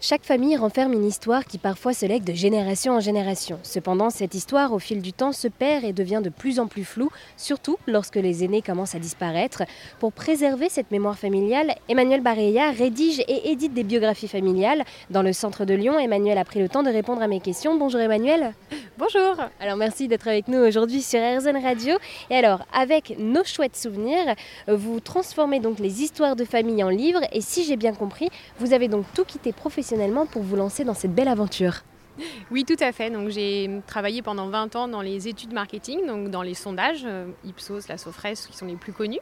Chaque famille renferme une histoire qui parfois se lègue de génération en génération. Cependant, cette histoire, au fil du temps, se perd et devient de plus en plus floue, surtout lorsque les aînés commencent à disparaître. Pour préserver cette mémoire familiale, Emmanuel Barreya rédige et édite des biographies familiales. Dans le centre de Lyon, Emmanuel a pris le temps de répondre à mes questions. Bonjour Emmanuel. Bonjour. Alors merci d'être avec nous aujourd'hui sur RZN Radio. Et alors, avec nos chouettes souvenirs, vous transformez donc les histoires de famille en livres. Et si j'ai bien compris, vous avez donc tout quitté professionnellement pour vous lancer dans cette belle aventure oui, tout à fait. Donc, j'ai travaillé pendant 20 ans dans les études marketing, donc dans les sondages, euh, Ipsos, la Sofres, qui sont les plus connus.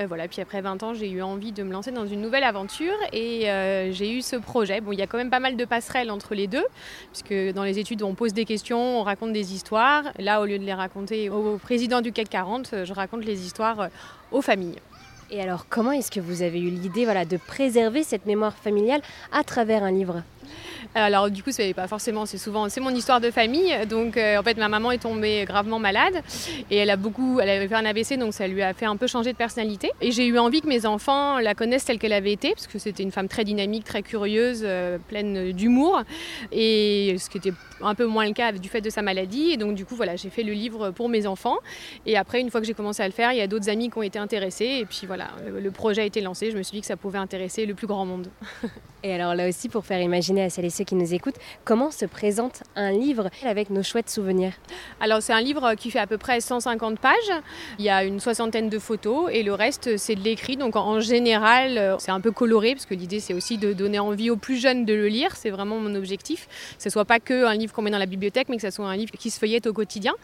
Euh, voilà. Puis après 20 ans, j'ai eu envie de me lancer dans une nouvelle aventure et euh, j'ai eu ce projet. Bon, il y a quand même pas mal de passerelles entre les deux, puisque dans les études, on pose des questions, on raconte des histoires. Là, au lieu de les raconter au président du CAC 40, je raconte les histoires aux familles. Et alors, comment est-ce que vous avez eu l'idée voilà, de préserver cette mémoire familiale à travers un livre? Alors du coup, c'est pas forcément, c'est souvent, c'est mon histoire de famille. Donc euh, en fait, ma maman est tombée gravement malade et elle a beaucoup, elle avait fait un AVC, donc ça lui a fait un peu changer de personnalité. Et j'ai eu envie que mes enfants la connaissent telle qu'elle avait été, parce que c'était une femme très dynamique, très curieuse, euh, pleine d'humour, et ce qui était un peu moins le cas du fait de sa maladie. Et donc du coup, voilà, j'ai fait le livre pour mes enfants. Et après, une fois que j'ai commencé à le faire, il y a d'autres amis qui ont été intéressés. Et puis voilà, le projet a été lancé. Je me suis dit que ça pouvait intéresser le plus grand monde. et alors là aussi, pour faire imaginer à celles et ceux qui nous écoutent, comment se présente un livre avec nos chouettes souvenirs Alors c'est un livre qui fait à peu près 150 pages. Il y a une soixantaine de photos et le reste c'est de l'écrit. Donc en général c'est un peu coloré parce que l'idée c'est aussi de donner envie aux plus jeunes de le lire. C'est vraiment mon objectif. Que ce soit pas que un livre qu'on met dans la bibliothèque mais que ce soit un livre qui se feuillette au quotidien.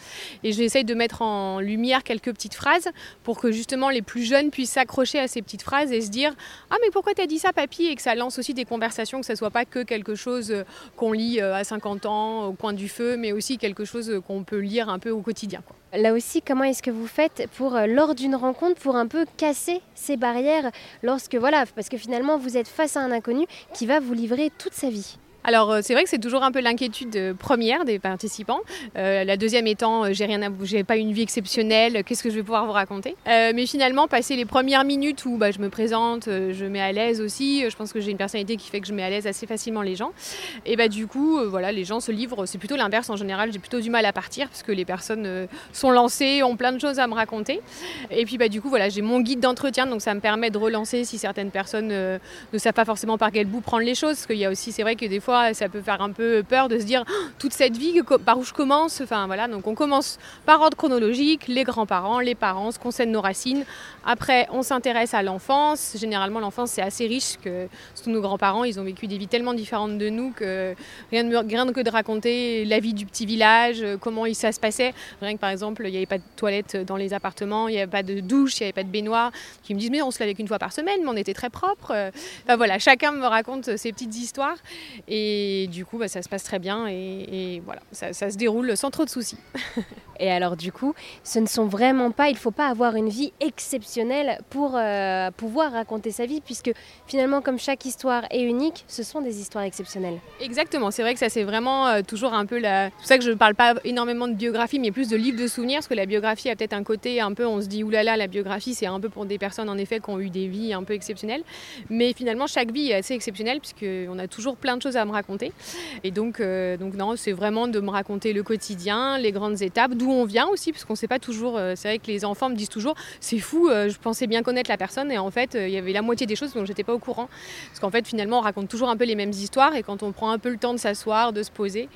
Et j'essaye de mettre en lumière quelques petites phrases pour que justement les plus jeunes puissent s'accrocher à ces petites phrases et se dire ah mais pourquoi t'as dit ça papy? Et que ça lance aussi des conversations que ce soit pas que quelque chose qu'on lit euh, à 50 ans au coin du feu, mais aussi quelque chose qu'on peut lire un peu au quotidien. Là aussi, comment est-ce que vous faites pour, euh, lors d'une rencontre, pour un peu casser ces barrières lorsque, voilà, parce que finalement vous êtes face à un inconnu qui va vous livrer toute sa vie? Alors euh, c'est vrai que c'est toujours un peu l'inquiétude euh, première des participants. Euh, la deuxième étant, j'ai rien à j'ai pas une vie exceptionnelle, qu'est-ce que je vais pouvoir vous raconter? Mais finalement, passer les premières minutes où bah, je me présente, je mets à l'aise aussi. Je pense que j'ai une personnalité qui fait que je mets à l'aise assez facilement les gens. Et bah du coup, voilà, les gens se livrent. C'est plutôt l'inverse en général. J'ai plutôt du mal à partir parce que les personnes sont lancées, ont plein de choses à me raconter. Et puis bah du coup, voilà, j'ai mon guide d'entretien, donc ça me permet de relancer si certaines personnes ne savent pas forcément par quel bout prendre les choses. Parce qu'il y a aussi, c'est vrai que des fois ça peut faire un peu peur de se dire oh, toute cette vie, par où je commence? Enfin voilà, donc on commence par ordre chronologique, les grands-parents, les parents, ce qu'on sait de nos racines. Après, on s'intéresse à l'enfance. Généralement, l'enfance c'est assez riche que tous nos grands-parents, ils ont vécu des vies tellement différentes de nous que rien, de, rien que de raconter la vie du petit village, comment ça se passait. Rien que par exemple, il n'y avait pas de toilettes dans les appartements, il n'y avait pas de douche, il n'y avait pas de baignoire. Qui me disent mais on se lavait qu'une fois par semaine, mais on était très propre. Enfin voilà, chacun me raconte ses petites histoires et du coup, bah, ça se passe très bien et, voilà, ça, se déroule sans trop de soucis. et alors du coup, ce ne sont vraiment pas, il ne faut pas avoir une vie exceptionnelle pour euh, pouvoir raconter sa vie, puisque finalement, comme chaque histoire est unique, ce sont des histoires exceptionnelles. Exactement, c'est vrai que ça c'est vraiment euh, toujours un peu la... C'est pour ça que je ne parle pas énormément de biographie, mais plus de livres de souvenirs, parce que la biographie a peut-être un côté un peu, on se dit, oulala, la biographie c'est un peu pour des personnes en effet qui ont eu des vies un peu exceptionnelles. Mais finalement, chaque vie est assez exceptionnelle, puisqu'on a toujours plein de choses à me raconter et donc, euh, donc non, c'est vraiment de me raconter le quotidien, les grandes étapes, d'où on vient aussi, parce qu'on ne sait pas toujours. Euh, c'est vrai que les enfants me disent toujours, c'est fou, euh, je pensais bien connaître la personne, et en fait, il y avait la moitié des choses dont j'étais pas au courant. Parce qu'en fait, finalement, on raconte toujours un peu les mêmes histoires, et quand on prend un peu le temps de s'asseoir, de se poser,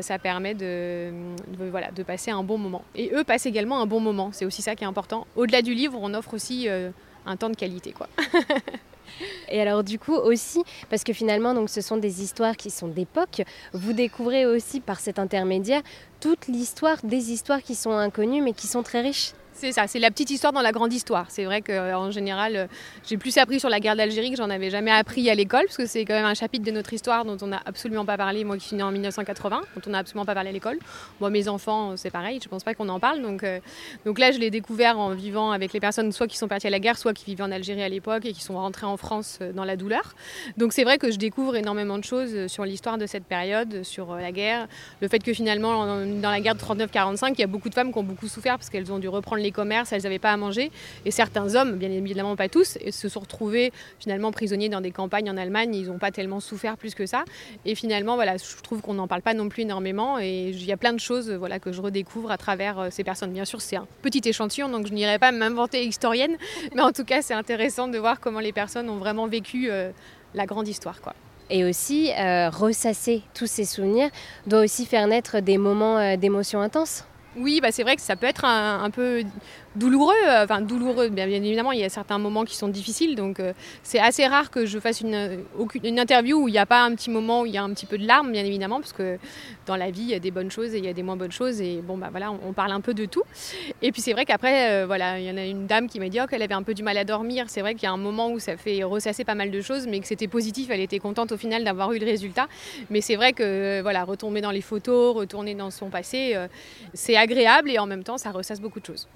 ça permet de, voilà, de passer un bon moment. Et eux passent également un bon moment, c'est aussi ça qui est important. Au-delà du livre, on offre aussi un temps de qualité, quoi. Et alors du coup aussi, parce que finalement donc ce sont des histoires qui sont d'époque, vous découvrez aussi par cet intermédiaire toute l'histoire des histoires qui sont inconnues mais qui sont très riches. C'est ça, c'est la petite histoire dans la grande histoire. C'est vrai qu'en général, euh, j'ai plus appris sur la guerre d'Algérie que j'en avais jamais appris à l'école, parce que c'est quand même un chapitre de notre histoire dont on n'a absolument pas parlé, moi qui suis née en 1980, dont on n'a absolument pas parlé à l'école. Moi, mes enfants, c'est pareil, je pense pas qu'on en parle. Donc, euh, donc là, je l'ai découvert en vivant avec les personnes soit qui sont parties à la guerre, soit qui vivaient en Algérie à l'époque et qui sont rentrées en France euh, dans la douleur. Donc c'est vrai que je découvre énormément de choses sur l'histoire de cette période, sur la guerre, le fait que finalement, dans la guerre de 39-45, il y a beaucoup de femmes qui ont beaucoup souffert parce qu'elles ont dû reprendre les commerces, elles n'avaient pas à manger. Et certains hommes, bien évidemment pas tous, se sont retrouvés finalement prisonniers dans des campagnes en Allemagne. Ils n'ont pas tellement souffert plus que ça. Et finalement, voilà, je trouve qu'on n'en parle pas non plus énormément. Et il y a plein de choses voilà, que je redécouvre à travers euh, ces personnes. Bien sûr, c'est un petit échantillon, donc je n'irai pas m'inventer historienne. Mais en tout cas, c'est intéressant de voir comment les personnes ont vraiment vécu euh, la grande histoire. Et aussi, euh, ressasser tous ces souvenirs doit aussi faire naître des moments d'émotion intense. Oui, bah c'est vrai que ça peut être un peu douloureux, euh, enfin douloureux, bien, évidemment, il y a certains moments qui sont difficiles, donc euh, c'est assez rare que je fasse une, une interview où il n'y a pas un petit moment où il y a un petit peu de larmes, bien évidemment, parce que dans la vie, il y a des bonnes choses et il y a des moins bonnes choses, et bon, bah voilà, on, parle un peu de tout. Et puis c'est vrai qu'après, euh, voilà, il y en a une dame qui m'a dit oh, qu'elle avait un peu du mal à dormir. C'est vrai qu'il y a un moment où ça fait ressasser pas mal de choses, mais que c'était positif, elle était contente au final d'avoir eu le résultat. Mais c'est vrai que, voilà, retomber dans les photos, retourner dans son passé, c'est agréable et en même temps, ça ressasse beaucoup de choses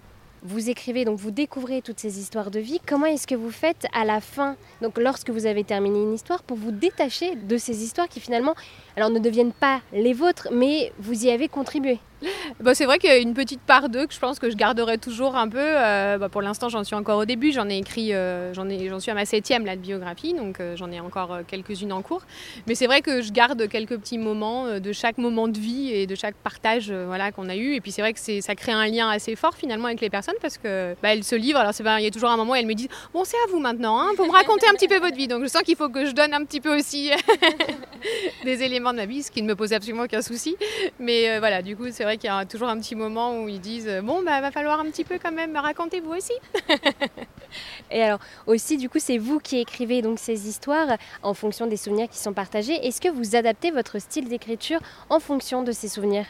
vous écrivez, donc vous découvrez toutes ces histoires de vie. Comment est-ce que vous faites à la fin, donc lorsque vous avez terminé une histoire, pour vous détacher de ces histoires qui finalement, alors ne deviennent pas les vôtres, mais vous y avez contribué? bah, c'est vrai qu'il y a une petite part d'eux que je pense que je garderai toujours un peu. Euh, bah, pour l'instant, j'en suis encore au début. J'en ai écrit, euh, j'en, suis à ma septième là, de biographie, donc euh, j'en ai encore quelques-unes en cours. Mais c'est vrai que je garde quelques petits moments de chaque moment de vie et de chaque partage qu'on a eu. Et puis c'est vrai que ça crée un lien assez fort finalement avec les personnes parce que bah, elles se livrent. Alors c'est il y a toujours un moment où elles me disent Bon, c'est à vous maintenant, hein, pour me raconter un petit peu votre vie. Donc je sens qu'il faut que je donne un petit peu aussi des éléments de ma vie, ce qui ne me pose absolument aucun souci. Mais voilà, du coup, c'est vrai qu'il y a toujours un petit moment où ils disent bon bah va falloir un petit peu quand même raconter vous aussi. Et alors aussi du coup c'est vous qui écrivez donc ces histoires en fonction des souvenirs qui sont partagés. Est-ce que vous adaptez votre style d'écriture en fonction de ces souvenirs?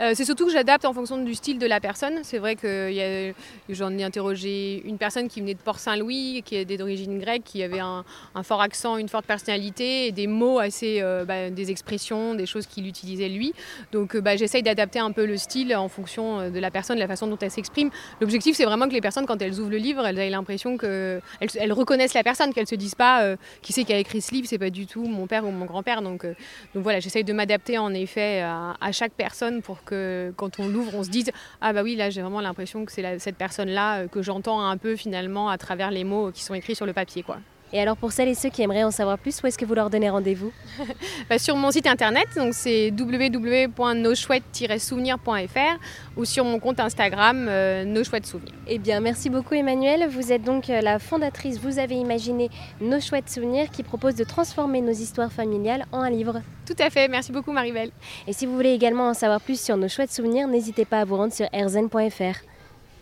Euh, c'est surtout que j'adapte en fonction du style de la personne. C'est vrai que j'en ai interrogé une personne qui venait de Port-Saint-Louis, qui est d'origine grecque, qui avait un, fort accent, une forte personnalité des mots assez, euh, bah, des expressions, des choses qu'il utilisait lui. Donc euh, bah, j'essaye d'adapter un peu le style en fonction de la personne, de la façon dont elle s'exprime. L'objectif, c'est vraiment que les personnes, quand elles ouvrent le livre, elles aient l'impression qu'elles elles reconnaissent la personne, qu'elles se disent pas qui c'est qui a écrit ce livre, c'est pas du tout mon père ou mon grand-père. Donc voilà, j'essaye de m'adapter en effet à chaque personne pour que quand on l'ouvre, on se dise Ah bah oui, là j'ai vraiment l'impression que c'est cette personne-là euh, que j'entends un peu finalement à travers les mots qui sont écrits sur le papier. quoi. Et alors pour celles et ceux qui aimeraient en savoir plus, où est-ce que vous leur donnez rendez-vous bah, Sur mon site internet, donc c'est www.noschouettes-souvenirs.fr ou sur mon compte Instagram euh, Nos Chouettes Souvenirs. Eh bien merci beaucoup Emmanuel, vous êtes donc euh, la fondatrice, vous avez imaginé Nos Chouettes Souvenirs qui propose de transformer nos histoires familiales en un livre. Tout à fait, merci beaucoup Maribel. Et si vous voulez également en savoir plus sur Nos Chouettes Souvenirs, n'hésitez pas à vous rendre sur erzen.fr.